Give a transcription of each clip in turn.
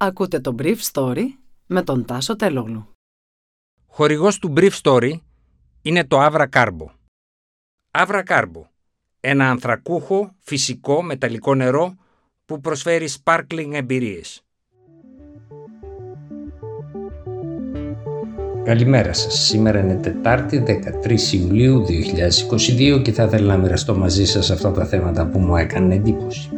Ακούτε το Brief Story με τον Τάσο Τελόγλου. Χορηγός του Brief Story είναι το Avra Carbo. Avra Carbo, ένα ανθρακούχο, φυσικό, μεταλλικό νερό που προσφέρει sparkling εμπειρίες. Καλημέρα σας. Σήμερα είναι Τετάρτη 13 Ιουλίου 2022 και θα ήθελα να μοιραστώ μαζί σας αυτά τα θέματα που μου έκανε εντύπωση.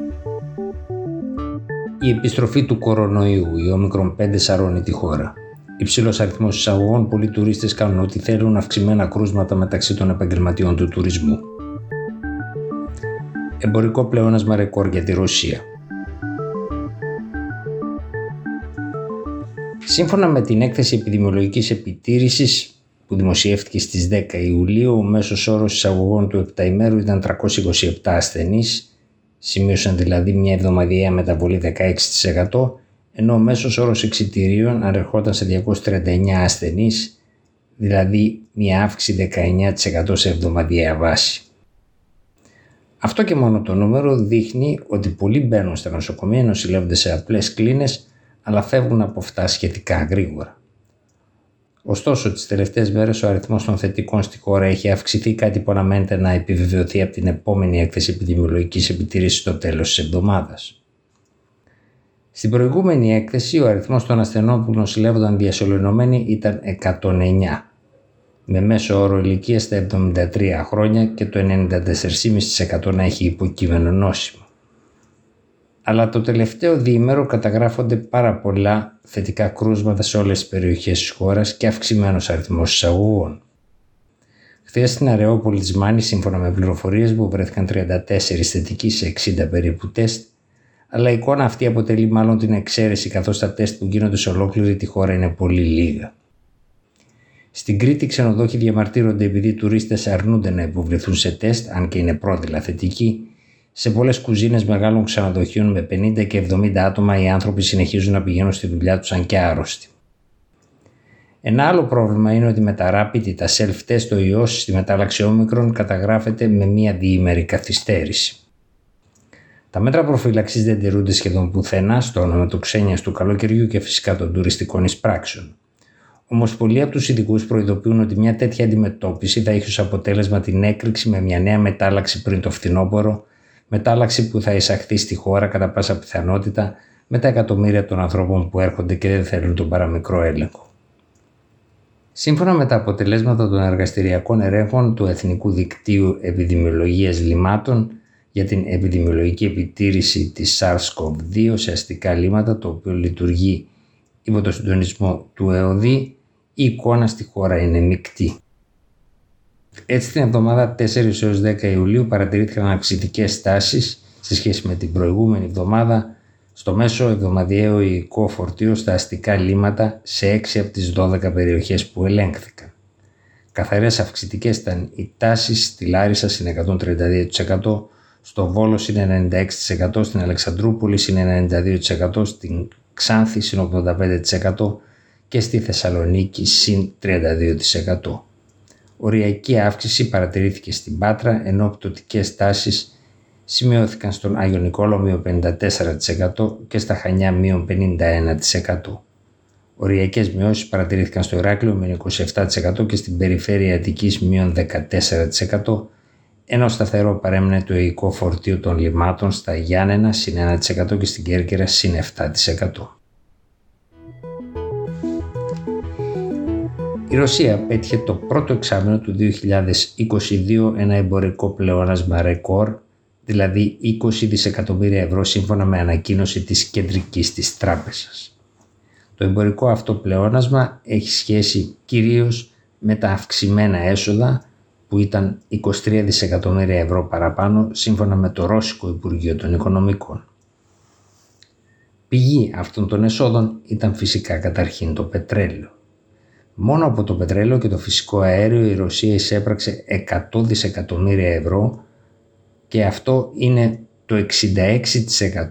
Η επιστροφή του κορονοϊού, η όμικρον 5 σαρώνει τη χώρα. Υψηλός αριθμός εισαγωγών, πολλοί τουρίστες κάνουν ό,τι θέλουν, αυξημένα κρούσματα μεταξύ των επαγγελματιών του τουρισμού. Εμπορικό πλεόνασμα ρεκόρ για τη Ρωσία. Σύμφωνα με την έκθεση επιδημιολογικής επιτήρησης που δημοσιεύτηκε στις 10 Ιουλίου, ο μέσος όρος εισαγωγών του 7 ημέρου ήταν 327 ασθενείς σημείωσαν δηλαδή μια εβδομαδιαία μεταβολή 16% ενώ ο μέσος όρος εξιτηρίων ανερχόταν σε 239 ασθενείς, δηλαδή μια αύξηση 19% σε εβδομαδιαία βάση. Αυτό και μόνο το νούμερο δείχνει ότι πολλοί μπαίνουν στα νοσοκομεία, νοσηλεύονται σε απλές κλίνες, αλλά φεύγουν από αυτά σχετικά γρήγορα. Ωστόσο, τις τελευταίες μέρες ο αριθμός των θετικών στη χώρα έχει αυξηθεί, κάτι που αναμένεται να επιβεβαιωθεί από την επόμενη έκθεση επιδημιολογικής επιτήρησης στο τέλος της εβδομάδας. Στην προηγούμενη έκθεση, ο αριθμός των ασθενών που νοσηλεύονταν διασωληνωμένοι ήταν 109, με μέσο όρο ηλικίας στα 73 χρόνια και το 94,5% να έχει υποκείμενο νόσημα αλλά το τελευταίο διήμερο καταγράφονται πάρα πολλά θετικά κρούσματα σε όλες τις περιοχές της χώρας και αυξημένος αριθμός εισαγωγών. Χθες στην Αρεόπολη της Μάνης, σύμφωνα με πληροφορίες που βρέθηκαν 34 θετικοί σε 60 περίπου τεστ, αλλά η εικόνα αυτή αποτελεί μάλλον την εξαίρεση καθώς τα τεστ που γίνονται σε ολόκληρη τη χώρα είναι πολύ λίγα. Στην Κρήτη, οι ξενοδόχοι διαμαρτύρονται επειδή οι τουρίστες αρνούνται να υποβληθούν σε τεστ, αν και είναι πρόδειλα θετικοί, σε πολλές κουζίνες μεγάλων ξενοδοχείων με 50 και 70 άτομα οι άνθρωποι συνεχίζουν να πηγαίνουν στη δουλειά τους σαν και άρρωστοι. Ένα άλλο πρόβλημα είναι ότι με τα rapid τα self-test ο ιός στη μετάλλαξη όμικρον καταγράφεται με μία διήμερη καθυστέρηση. Τα μέτρα προφύλαξης δεν τηρούνται σχεδόν πουθενά στο όνομα του ξένιας του καλοκαιριού και φυσικά των τουριστικών εισπράξεων. Όμως πολλοί από τους ειδικούς προειδοποιούν ότι μια τέτοια αντιμετώπιση θα έχει ως αποτέλεσμα την έκρηξη με μια νέα μετάλλαξη πριν το φθινόπωρο μετάλλαξη που θα εισαχθεί στη χώρα κατά πάσα πιθανότητα με τα εκατομμύρια των ανθρώπων που έρχονται και δεν θέλουν τον παραμικρό έλεγχο. Σύμφωνα με τα αποτελέσματα των εργαστηριακών ερέγχων του Εθνικού Δικτύου Επιδημιολογίας Λιμάτων για την επιδημιολογική επιτήρηση της SARS-CoV-2 σε αστικά λίματα, το οποίο λειτουργεί υπό το συντονισμό του ΕΟΔΗ, η εικόνα στη χώρα είναι μεικτή. Έτσι την εβδομάδα 4 έως 10 Ιουλίου παρατηρήθηκαν αυξητικές τάσεις σε σχέση με την προηγούμενη εβδομάδα στο μέσο εβδομαδιαίο υλικό φορτίο στα αστικά λίματα σε 6 από τις 12 περιοχές που ελέγχθηκαν. Καθαρές αυξητικές ήταν οι τάσεις στη Λάρισα είναι 132%, στο Βόλο είναι 96%, στην Αλεξανδρούπολη είναι 92%, στην Ξάνθη είναι 85% και στη Θεσσαλονίκη συν 32%. Οριακή αύξηση παρατηρήθηκε στην Πάτρα, ενώ πτωτικές τάσεις σημειώθηκαν στον Άγιο Νικόλο μείον 54% και στα Χανιά μείον 51%. Οριακές μειώσεις παρατηρήθηκαν στο Ηράκλειο με 27% και στην περιφέρεια Αττικής μείον 14%, ενώ σταθερό παρέμεινε το οικό φορτίο των λιμάτων στα Γιάννενα συν 1% και στην Κέρκυρα συν 7%. Η Ρωσία πέτυχε το πρώτο εξάμεινο του 2022 ένα εμπορικό πλεόνασμα ρεκόρ, δηλαδή 20 δισεκατομμύρια ευρώ σύμφωνα με ανακοίνωση της κεντρικής της τράπεζας. Το εμπορικό αυτό πλεόνασμα έχει σχέση κυρίως με τα αυξημένα έσοδα που ήταν 23 δισεκατομμύρια ευρώ παραπάνω σύμφωνα με το Ρώσικο Υπουργείο των Οικονομικών. Πηγή αυτών των εσόδων ήταν φυσικά καταρχήν το πετρέλαιο. Μόνο από το πετρέλαιο και το φυσικό αέριο η Ρωσία εισέπραξε 100 δισεκατομμύρια ευρώ και αυτό είναι το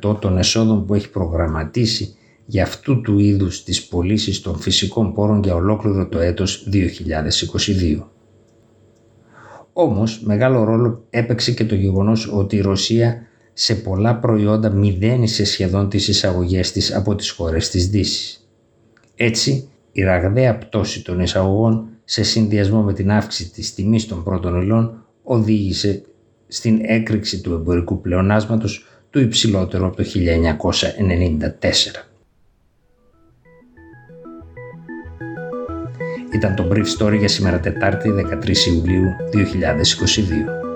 66% των εσόδων που έχει προγραμματίσει για αυτού του είδους τις πωλήσεις των φυσικών πόρων για ολόκληρο το έτος 2022. Όμως μεγάλο ρόλο έπαιξε και το γεγονός ότι η Ρωσία σε πολλά προϊόντα μηδένισε σχεδόν τις εισαγωγές της από τις χώρες της Δύσης. Έτσι, η ραγδαία πτώση των εισαγωγών σε συνδυασμό με την αύξηση της τιμής των πρώτων υλών οδήγησε στην έκρηξη του εμπορικού πλεονάσματος του υψηλότερου από το 1994. Ήταν το Brief Story για σήμερα Τετάρτη 13 Ιουλίου 2022.